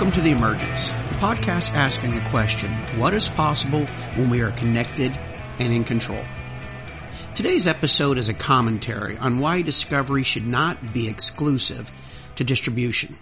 Welcome to The Emergence, the podcast asking the question, what is possible when we are connected and in control? Today's episode is a commentary on why discovery should not be exclusive to distribution.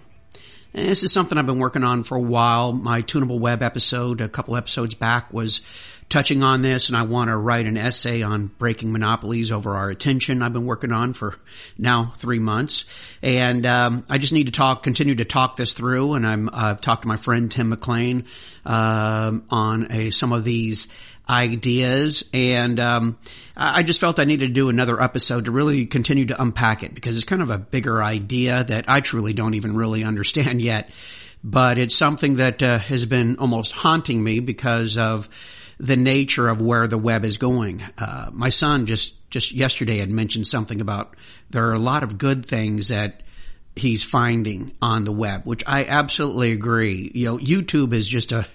This is something I've been working on for a while. My tunable web episode, a couple episodes back, was touching on this, and I want to write an essay on breaking monopolies over our attention. I've been working on for now three months, and um, I just need to talk, continue to talk this through. And I'm uh, talked to my friend Tim McLean um, on a, some of these ideas, and um, I just felt I needed to do another episode to really continue to unpack it because it's kind of a bigger idea that I truly don't even really understand yet. But it's something that uh, has been almost haunting me because of the nature of where the web is going. Uh, my son just just yesterday had mentioned something about there are a lot of good things that he's finding on the web, which I absolutely agree. You know, YouTube is just a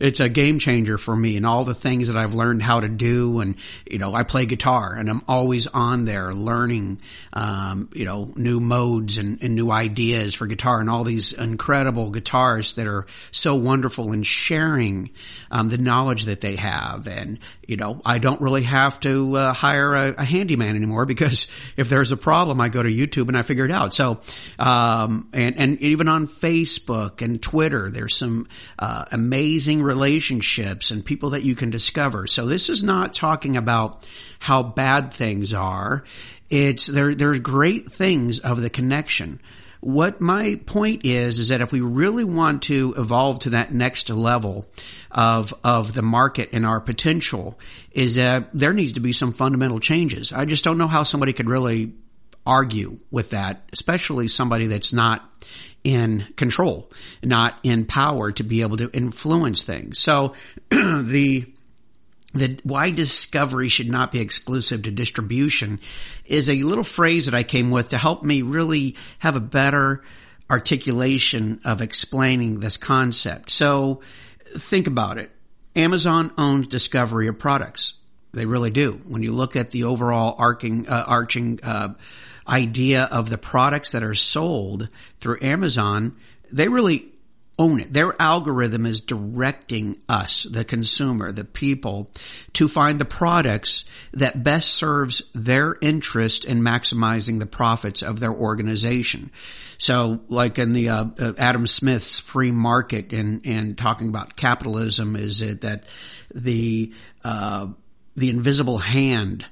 it's a game changer for me and all the things that I've learned how to do. And, you know, I play guitar and I'm always on there learning, um, you know, new modes and, and, new ideas for guitar and all these incredible guitarists that are so wonderful in sharing, um, the knowledge that they have. And, you know, I don't really have to uh, hire a, a, handyman anymore because if there's a problem, I go to YouTube and I figure it out. So, um, and, and even on Facebook and Twitter, there's some, uh, amazing relationships and people that you can discover. So this is not talking about how bad things are. It's there, there are great things of the connection. What my point is, is that if we really want to evolve to that next level of, of the market and our potential is that there needs to be some fundamental changes. I just don't know how somebody could really argue with that, especially somebody that's not in control, not in power to be able to influence things. So the the why discovery should not be exclusive to distribution is a little phrase that I came with to help me really have a better articulation of explaining this concept. So think about it. Amazon owns discovery of products. They really do. When you look at the overall arcing, uh, arching uh, idea of the products that are sold through Amazon, they really own it. Their algorithm is directing us, the consumer, the people, to find the products that best serves their interest in maximizing the profits of their organization. So, like in the uh, uh, Adam Smith's free market and and talking about capitalism, is it that the uh, the invisible hand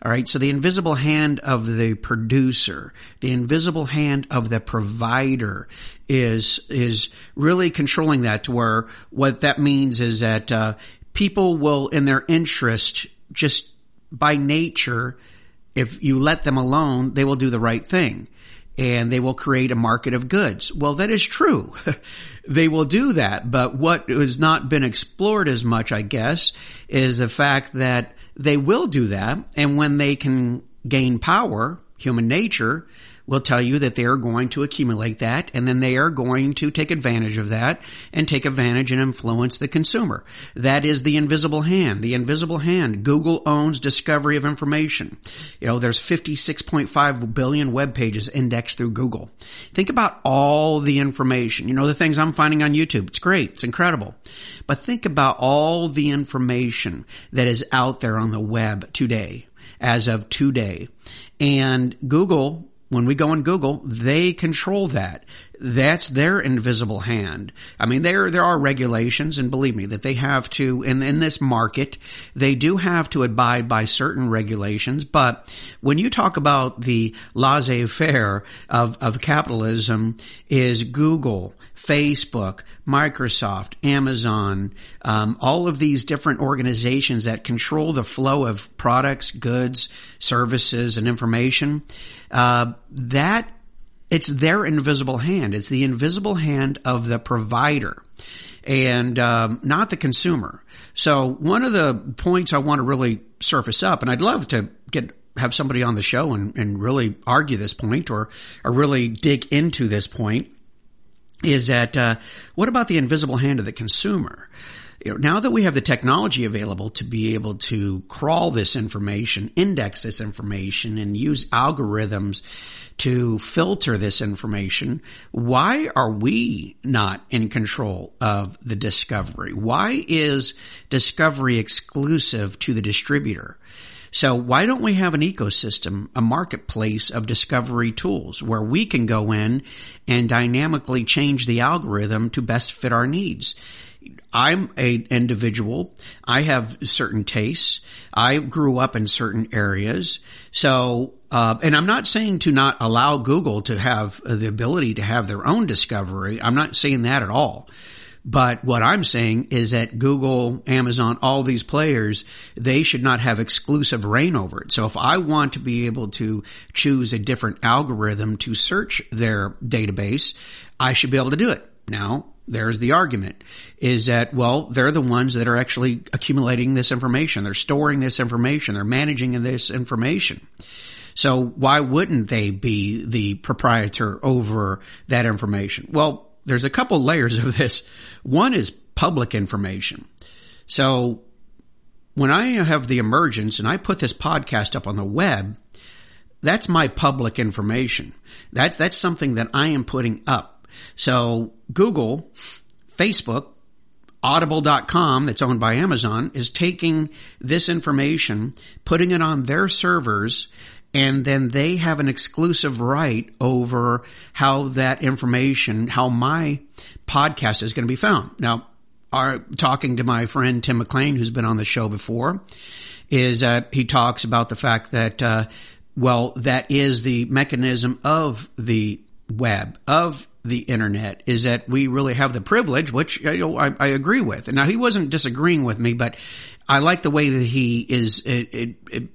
all right. So the invisible hand of the producer, the invisible hand of the provider is, is really controlling that to where what that means is that, uh, people will in their interest just by nature, if you let them alone, they will do the right thing and they will create a market of goods. Well, that is true. they will do that. But what has not been explored as much, I guess, is the fact that they will do that. And when they can gain power, human nature will tell you that they are going to accumulate that and then they are going to take advantage of that and take advantage and influence the consumer. That is the invisible hand. The invisible hand. Google owns discovery of information. You know, there's 56.5 billion web pages indexed through Google. Think about all the information. You know, the things I'm finding on YouTube. It's great. It's incredible. But think about all the information that is out there on the web today as of today. And Google when we go on Google, they control that. That's their invisible hand. I mean, there, there are regulations and believe me that they have to, in, in this market, they do have to abide by certain regulations. But when you talk about the laissez-faire of, of capitalism is Google, Facebook, Microsoft, Amazon, um, all of these different organizations that control the flow of products, goods, services, and information. Uh, that it's their invisible hand. It's the invisible hand of the provider and um, not the consumer. So one of the points I want to really surface up, and I'd love to get have somebody on the show and, and really argue this point or or really dig into this point is that uh, what about the invisible hand of the consumer? Now that we have the technology available to be able to crawl this information, index this information, and use algorithms to filter this information, why are we not in control of the discovery? Why is discovery exclusive to the distributor? So why don't we have an ecosystem, a marketplace of discovery tools where we can go in and dynamically change the algorithm to best fit our needs? I'm an individual. I have certain tastes. I grew up in certain areas. So, uh, and I'm not saying to not allow Google to have the ability to have their own discovery. I'm not saying that at all. But what I'm saying is that Google, Amazon, all these players, they should not have exclusive reign over it. So if I want to be able to choose a different algorithm to search their database, I should be able to do it. Now, there's the argument is that, well, they're the ones that are actually accumulating this information. They're storing this information. They're managing this information. So why wouldn't they be the proprietor over that information? Well, there's a couple layers of this. One is public information. So when I have the emergence and I put this podcast up on the web, that's my public information. That's, that's something that I am putting up. So Google, Facebook, Audible.com that's owned by Amazon is taking this information, putting it on their servers, and then they have an exclusive right over how that information, how my podcast is going to be found. Now, our, talking to my friend Tim McLean, who's been on the show before, is uh, he talks about the fact that, uh, well, that is the mechanism of the web, of the internet is that we really have the privilege, which you know, I, I, agree with. And now he wasn't disagreeing with me, but I like the way that he is it, it, it,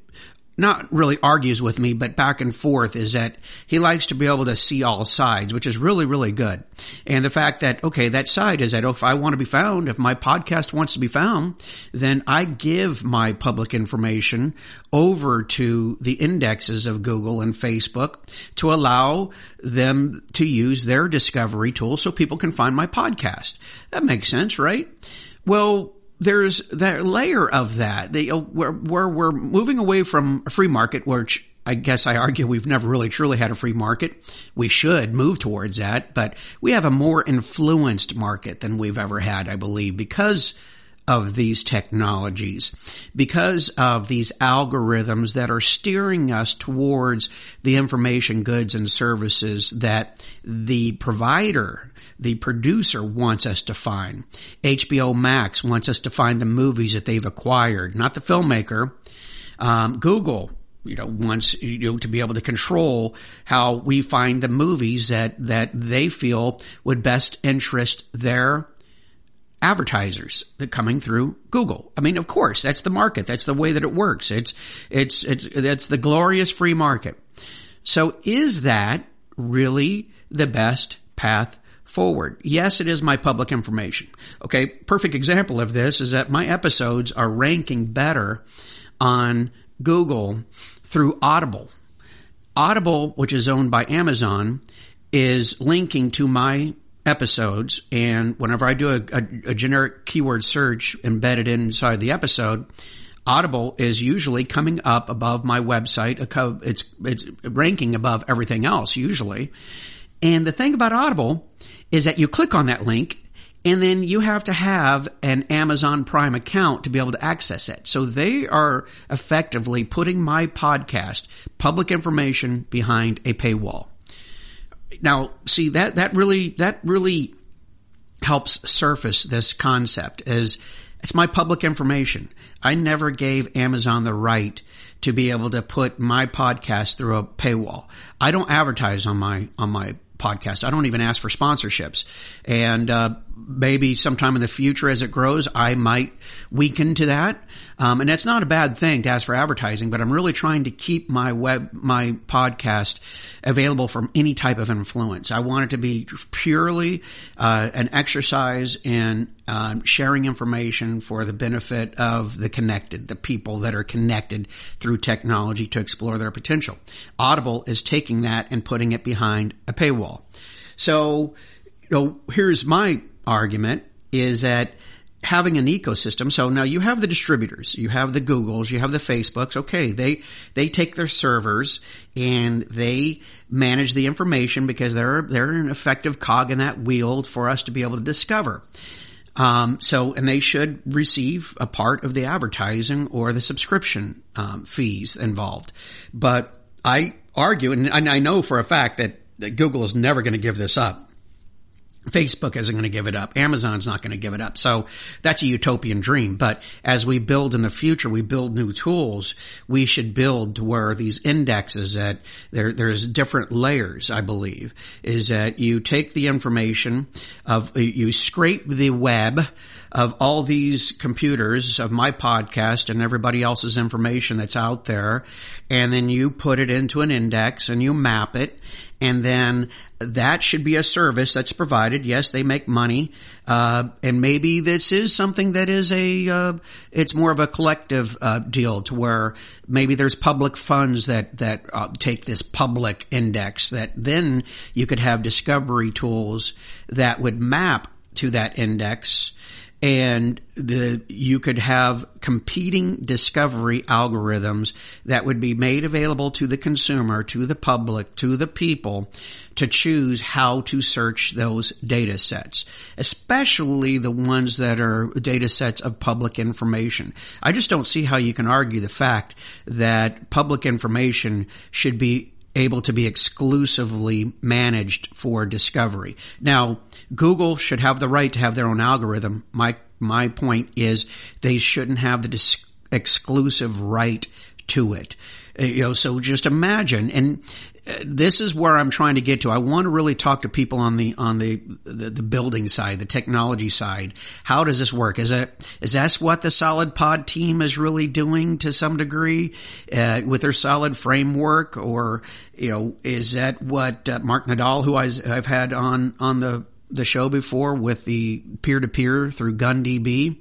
not really argues with me, but back and forth is that he likes to be able to see all sides, which is really, really good. And the fact that, okay, that side is that if I want to be found, if my podcast wants to be found, then I give my public information over to the indexes of Google and Facebook to allow them to use their discovery tool so people can find my podcast. That makes sense, right? Well, there's that layer of that, they, uh, where, where we're moving away from a free market, which I guess I argue we've never really truly had a free market. We should move towards that, but we have a more influenced market than we've ever had, I believe, because of these technologies, because of these algorithms that are steering us towards the information goods and services that the provider the producer wants us to find. HBO Max wants us to find the movies that they've acquired, not the filmmaker. Um, Google, you know, wants you know to be able to control how we find the movies that that they feel would best interest their advertisers that coming through Google. I mean, of course, that's the market. That's the way that it works. It's it's it's that's the glorious free market. So is that really the best path forward. Yes, it is my public information. Okay, perfect example of this is that my episodes are ranking better on Google through Audible. Audible, which is owned by Amazon, is linking to my episodes. And whenever I do a, a, a, generic keyword search embedded inside the episode, Audible is usually coming up above my website. It's, it's ranking above everything else usually. And the thing about Audible is that you click on that link and then you have to have an Amazon Prime account to be able to access it. So they are effectively putting my podcast, public information behind a paywall. Now, see that, that really, that really helps surface this concept as it's my public information. I never gave Amazon the right to be able to put my podcast through a paywall. I don't advertise on my, on my podcast. I don't even ask for sponsorships. And uh, maybe sometime in the future as it grows, I might weaken to that. Um, and that's not a bad thing to ask for advertising, but I'm really trying to keep my web, my podcast available from any type of influence. I want it to be purely uh, an exercise in um, sharing information for the benefit of the connected, the people that are connected through technology to explore their potential. Audible is taking that and putting it behind a paywall. So, you know, here's my argument is that having an ecosystem. So now you have the distributors, you have the Googles, you have the Facebooks. Okay. They, they take their servers and they manage the information because they're, they're an effective cog in that wheel for us to be able to discover. Um, so, and they should receive a part of the advertising or the subscription um, fees involved. But I argue, and I know for a fact that, that Google is never going to give this up. Facebook isn't going to give it up. Amazon's not going to give it up. So that's a utopian dream. But as we build in the future, we build new tools. We should build to where these indexes that there, there's different layers, I believe, is that you take the information of, you scrape the web of all these computers of my podcast and everybody else's information that's out there. And then you put it into an index and you map it and then that should be a service that's provided. Yes, they make money, uh, and maybe this is something that is a uh, it's more of a collective uh, deal to where maybe there's public funds that that uh, take this public index that then you could have discovery tools that would map to that index and the you could have competing discovery algorithms that would be made available to the consumer, to the public, to the people to choose how to search those data sets, especially the ones that are data sets of public information. I just don't see how you can argue the fact that public information should be able to be exclusively managed for discovery. Now, Google should have the right to have their own algorithm. My, my point is they shouldn't have the dis- exclusive right to it. You know, so just imagine, and this is where I'm trying to get to. I want to really talk to people on the on the, the, the building side, the technology side. How does this work? Is it is that what the Solid Pod team is really doing to some degree uh, with their solid framework, or you know, is that what uh, Mark Nadal, who I've had on on the the show before with the peer to peer through GunDB.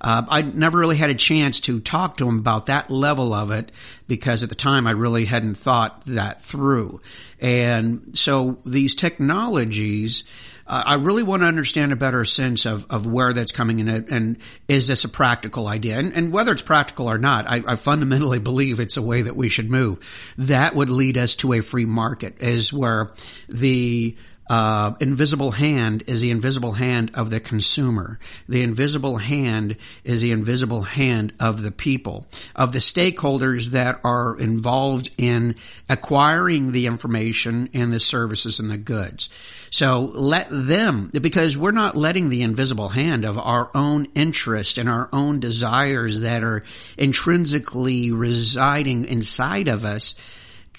Uh, I never really had a chance to talk to him about that level of it because at the time I really hadn't thought that through. And so these technologies, uh, I really want to understand a better sense of, of where that's coming in and is this a practical idea? And, and whether it's practical or not, I, I, fundamentally believe it's a way that we should move. That would lead us to a free market is where the uh, invisible hand is the invisible hand of the consumer. The invisible hand is the invisible hand of the people, of the stakeholders that are involved in acquiring the information and the services and the goods. So let them, because we're not letting the invisible hand of our own interest and our own desires that are intrinsically residing inside of us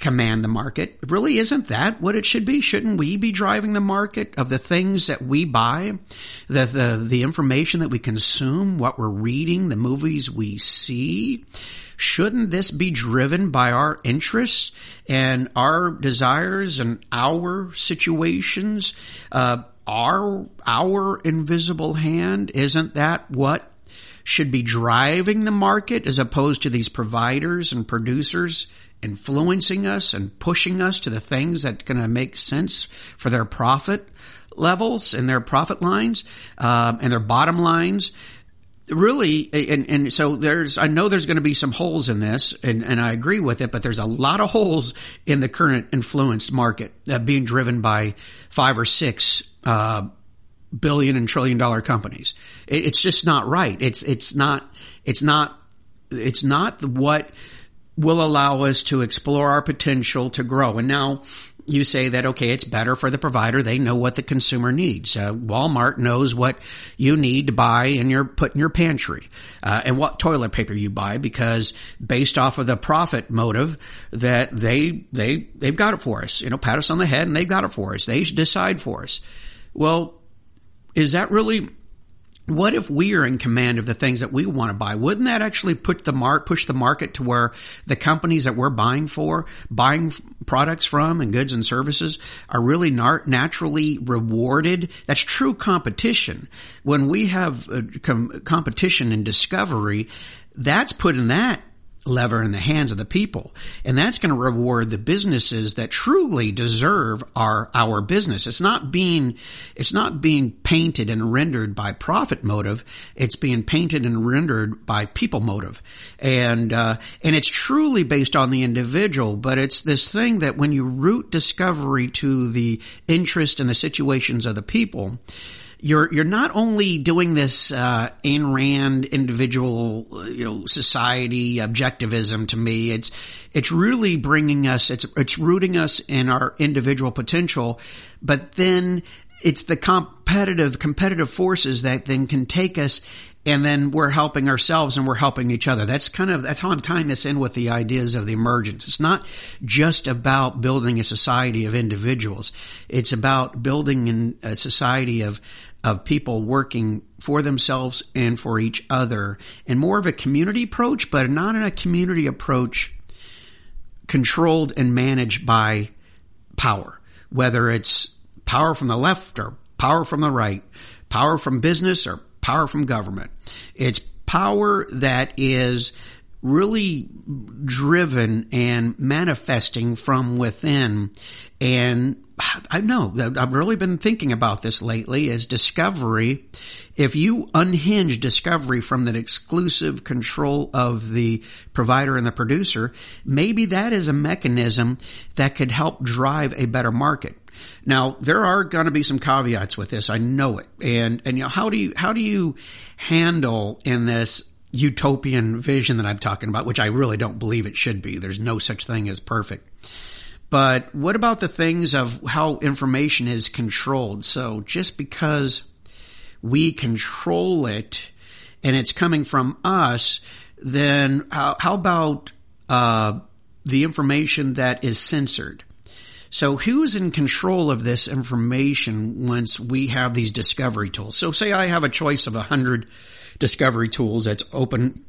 command the market. Really isn't that what it should be? Shouldn't we be driving the market of the things that we buy, the, the, the information that we consume, what we're reading, the movies we see? Shouldn't this be driven by our interests and our desires and our situations? Uh, our, our invisible hand, isn't that what should be driving the market as opposed to these providers and producers influencing us and pushing us to the things that going to make sense for their profit levels and their profit lines um, and their bottom lines. Really and, and so there's i know there's going to be some holes in this and, and i agree with it but there's a lot of holes in the current influenced market uh, being driven by five or six uh, billion and trillion dollar companies. It, it's just not right. It's it's not it's not it's not what will allow us to explore our potential to grow. And now you say that, okay, it's better for the provider. They know what the consumer needs. Uh, Walmart knows what you need to buy and you're put in your pantry, uh, and what toilet paper you buy because based off of the profit motive that they, they, they've got it for us. You know, pat us on the head and they've got it for us. They decide for us. Well, is that really what if we are in command of the things that we want to buy? Wouldn't that actually put the mark, push the market to where the companies that we're buying for, buying products from and goods and services are really naturally rewarded? That's true competition. When we have uh, com- competition and discovery, that's putting that lever in the hands of the people. And that's going to reward the businesses that truly deserve our, our business. It's not being, it's not being painted and rendered by profit motive. It's being painted and rendered by people motive. And, uh, and it's truly based on the individual, but it's this thing that when you root discovery to the interest and the situations of the people, you're you're not only doing this uh, Ayn Rand individual, you know, society objectivism to me. It's it's really bringing us. It's it's rooting us in our individual potential, but then it's the competitive competitive forces that then can take us and then we're helping ourselves and we're helping each other. That's kind of, that's how I'm tying this in with the ideas of the emergence. It's not just about building a society of individuals. It's about building a society of, of people working for themselves and for each other and more of a community approach, but not in a community approach controlled and managed by power, whether it's power from the left or power from the right, power from business or power from government. It's power that is really driven and manifesting from within and I know I've really been thinking about this lately as discovery. If you unhinge discovery from that exclusive control of the provider and the producer, maybe that is a mechanism that could help drive a better market. Now, there are going to be some caveats with this. I know it. And, and you know, how do you, how do you handle in this utopian vision that I'm talking about, which I really don't believe it should be. There's no such thing as perfect but what about the things of how information is controlled? So just because we control it and it's coming from us, then how, how about uh, the information that is censored? So who's in control of this information once we have these discovery tools? So say I have a choice of a hundred discovery tools that's open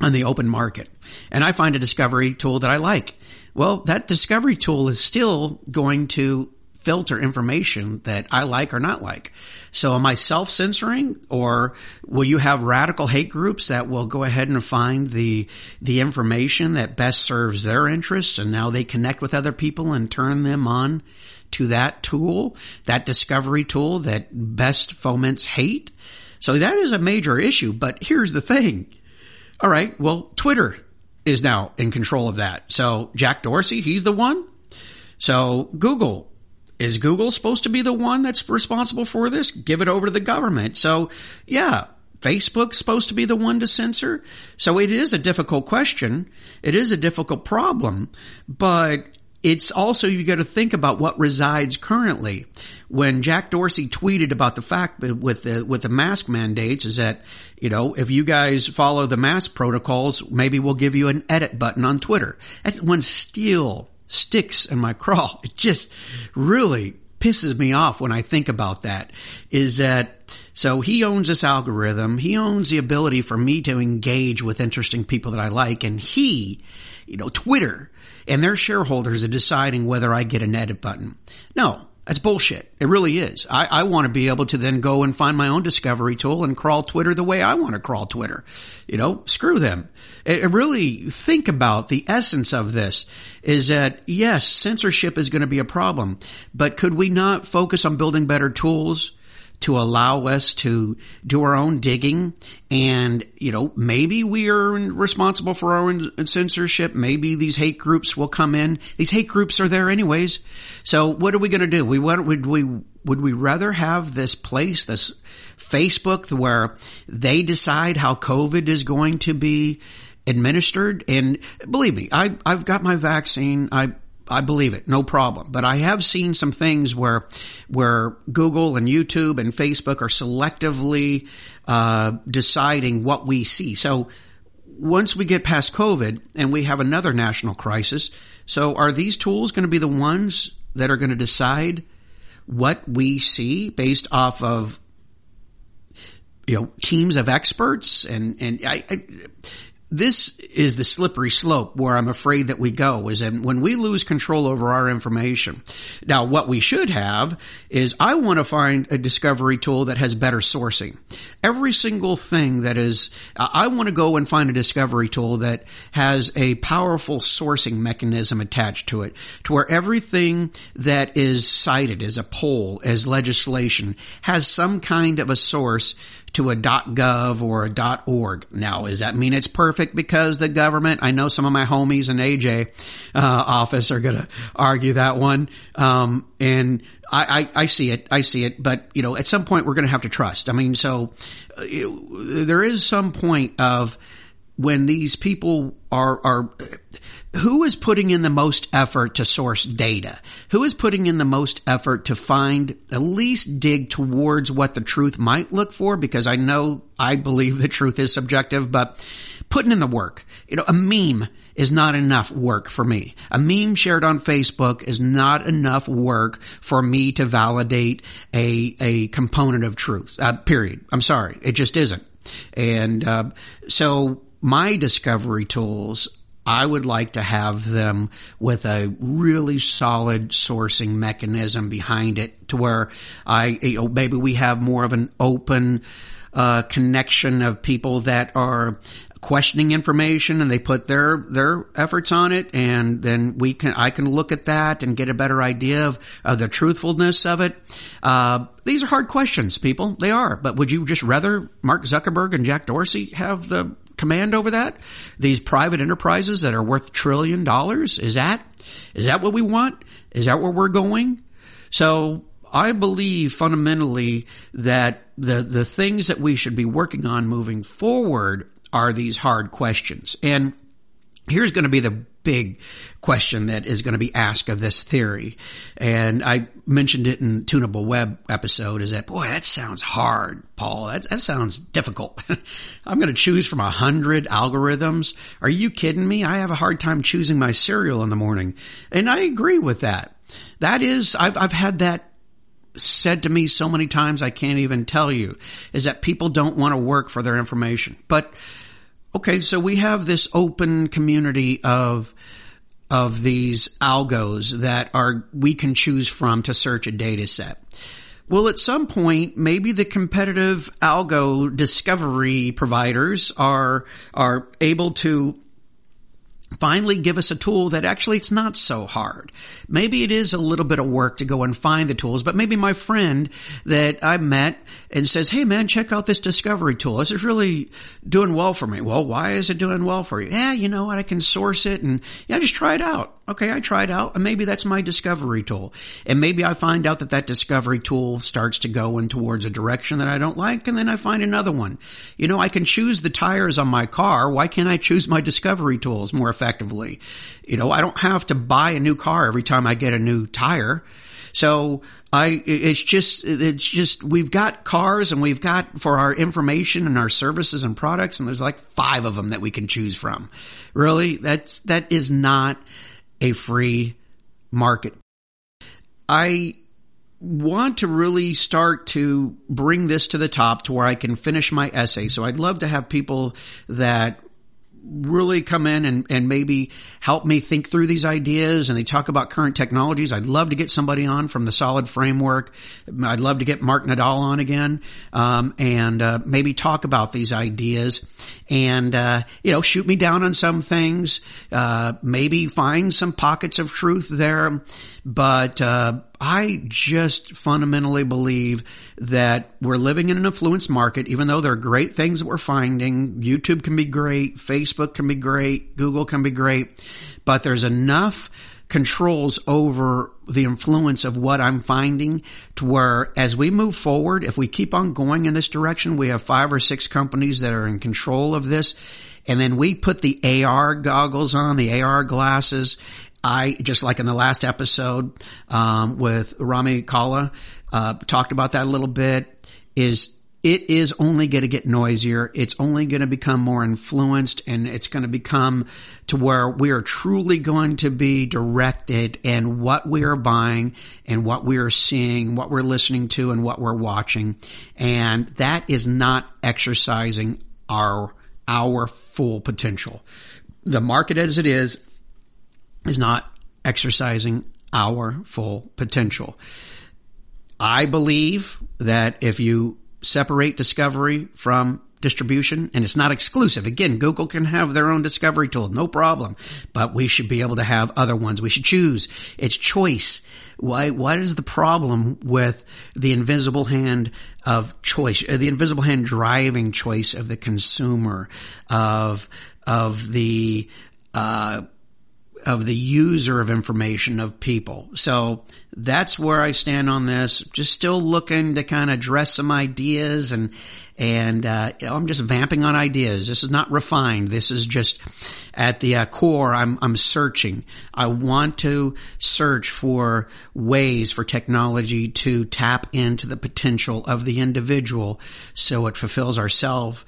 on the open market and I find a discovery tool that I like well, that discovery tool is still going to filter information that I like or not like. So am I self-censoring or will you have radical hate groups that will go ahead and find the, the information that best serves their interests and now they connect with other people and turn them on to that tool, that discovery tool that best foments hate? So that is a major issue, but here's the thing. All right. Well, Twitter is now in control of that. So Jack Dorsey, he's the one. So Google, is Google supposed to be the one that's responsible for this? Give it over to the government. So yeah, Facebook's supposed to be the one to censor. So it is a difficult question. It is a difficult problem, but it's also you got to think about what resides currently. When Jack Dorsey tweeted about the fact with the with the mask mandates is that you know if you guys follow the mask protocols, maybe we'll give you an edit button on Twitter. That's one still sticks in my craw. It just really pisses me off when I think about that. Is that so he owns this algorithm. He owns the ability for me to engage with interesting people that I like, and he, you know, Twitter and their shareholders are deciding whether I get an edit button. No, that's bullshit. It really is. I, I want to be able to then go and find my own discovery tool and crawl Twitter the way I want to crawl Twitter. You know, screw them. It, it really think about the essence of this is that yes, censorship is going to be a problem, but could we not focus on building better tools? To allow us to do our own digging. And, you know, maybe we are responsible for our own censorship. Maybe these hate groups will come in. These hate groups are there anyways. So what are we going to do? We want, would we, would we rather have this place, this Facebook where they decide how COVID is going to be administered? And believe me, I, I've got my vaccine. I, I believe it, no problem. But I have seen some things where where Google and YouTube and Facebook are selectively uh, deciding what we see. So once we get past COVID and we have another national crisis, so are these tools going to be the ones that are going to decide what we see based off of you know teams of experts and and I, I this is the slippery slope where I'm afraid that we go is that when we lose control over our information. Now, what we should have is I want to find a discovery tool that has better sourcing. Every single thing that is, I want to go and find a discovery tool that has a powerful sourcing mechanism attached to it, to where everything that is cited as a poll, as legislation, has some kind of a source to a .gov or a .org. Now, does that mean it's perfect because the government? I know some of my homies in AJ uh, office are going to argue that one, um, and I, I, I, see it. I see it. But you know, at some point, we're going to have to trust. I mean, so uh, there is some point of when these people are are who is putting in the most effort to source data? Who is putting in the most effort to find, at least dig towards what the truth might look for? Because I know, I believe the truth is subjective, but putting in the work. You know, a meme is not enough work for me. A meme shared on Facebook is not enough work for me to validate a, a component of truth. Uh, period. I'm sorry. It just isn't. And, uh, so my discovery tools I would like to have them with a really solid sourcing mechanism behind it to where I, you know, maybe we have more of an open, uh, connection of people that are questioning information and they put their their efforts on it and then we can I can look at that and get a better idea of, of the truthfulness of it. Uh, these are hard questions, people. They are. But would you just rather Mark Zuckerberg and Jack Dorsey have the command over that? These private enterprises that are worth trillion dollars? Is that, is that what we want? Is that where we're going? So I believe fundamentally that the, the things that we should be working on moving forward are these hard questions. And here's going to be the big question that is going to be asked of this theory. And I mentioned it in Tunable Web episode is that, boy, that sounds hard, Paul. That, that sounds difficult. I'm going to choose from a hundred algorithms. Are you kidding me? I have a hard time choosing my cereal in the morning. And I agree with that. That is, I've, I've had that said to me so many times I can't even tell you is that people don't want to work for their information. But Okay, so we have this open community of of these algos that are we can choose from to search a data set. Well, at some point, maybe the competitive algo discovery providers are are able to finally give us a tool that actually it's not so hard. Maybe it is a little bit of work to go and find the tools, but maybe my friend that I met and says, Hey man, check out this discovery tool. This is really doing well for me. Well, why is it doing well for you? Yeah, you know what? I can source it and yeah, just try it out. Okay, I tried out and maybe that's my discovery tool. And maybe I find out that that discovery tool starts to go in towards a direction that I don't like and then I find another one. You know, I can choose the tires on my car. Why can't I choose my discovery tools more effectively? You know, I don't have to buy a new car every time I get a new tire. So I, it's just, it's just, we've got cars and we've got for our information and our services and products and there's like five of them that we can choose from. Really? That's, that is not a free market. I want to really start to bring this to the top to where I can finish my essay. So I'd love to have people that really come in and, and maybe help me think through these ideas and they talk about current technologies. I'd love to get somebody on from the solid framework. I'd love to get Mark Nadal on again, um, and, uh, maybe talk about these ideas and, uh, you know, shoot me down on some things, uh, maybe find some pockets of truth there. But, uh, I just fundamentally believe that we're living in an influence market, even though there are great things that we're finding. YouTube can be great. Facebook can be great. Google can be great. But there's enough controls over the influence of what I'm finding to where as we move forward, if we keep on going in this direction, we have five or six companies that are in control of this. And then we put the AR goggles on, the AR glasses, I just like in the last episode um, with Rami Kalla uh, talked about that a little bit. Is it is only going to get noisier. It's only going to become more influenced and it's going to become to where we are truly going to be directed in what we are buying and what we are seeing, what we're listening to and what we're watching. And that is not exercising our our full potential. The market as it is is not exercising our full potential. I believe that if you separate discovery from distribution and it's not exclusive. Again, Google can have their own discovery tool, no problem, but we should be able to have other ones. We should choose. It's choice. Why, what is the problem with the invisible hand of choice, uh, the invisible hand driving choice of the consumer, of, of the, uh, of the user of information of people. So that's where I stand on this. Just still looking to kind of dress some ideas and, and, uh, you know, I'm just vamping on ideas. This is not refined. This is just at the uh, core. I'm, I'm searching. I want to search for ways for technology to tap into the potential of the individual so it fulfills ourselves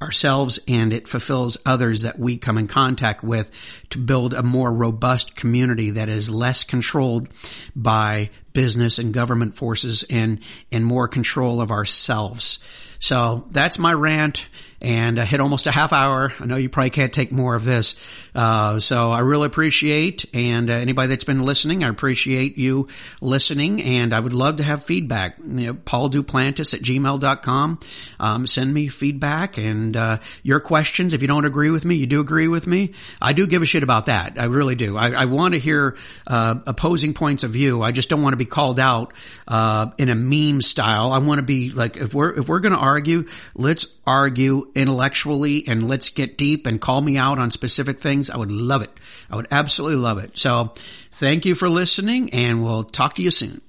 ourselves and it fulfills others that we come in contact with to build a more robust community that is less controlled by business and government forces and, and more control of ourselves. So that's my rant and I hit almost a half hour. I know you probably can't take more of this. Uh, so I really appreciate and uh, anybody that's been listening, I appreciate you listening and I would love to have feedback. You know, Paul Duplantis at gmail.com. Um, send me feedback and, uh, your questions. If you don't agree with me, you do agree with me. I do give a shit about that. I really do. I, I want to hear, uh, opposing points of view. I just don't want to be called out, uh, in a meme style. I want to be like, if we're, if we're going to argue, let's argue intellectually and let's get deep and call me out on specific things. I would love it. I would absolutely love it. So thank you for listening and we'll talk to you soon.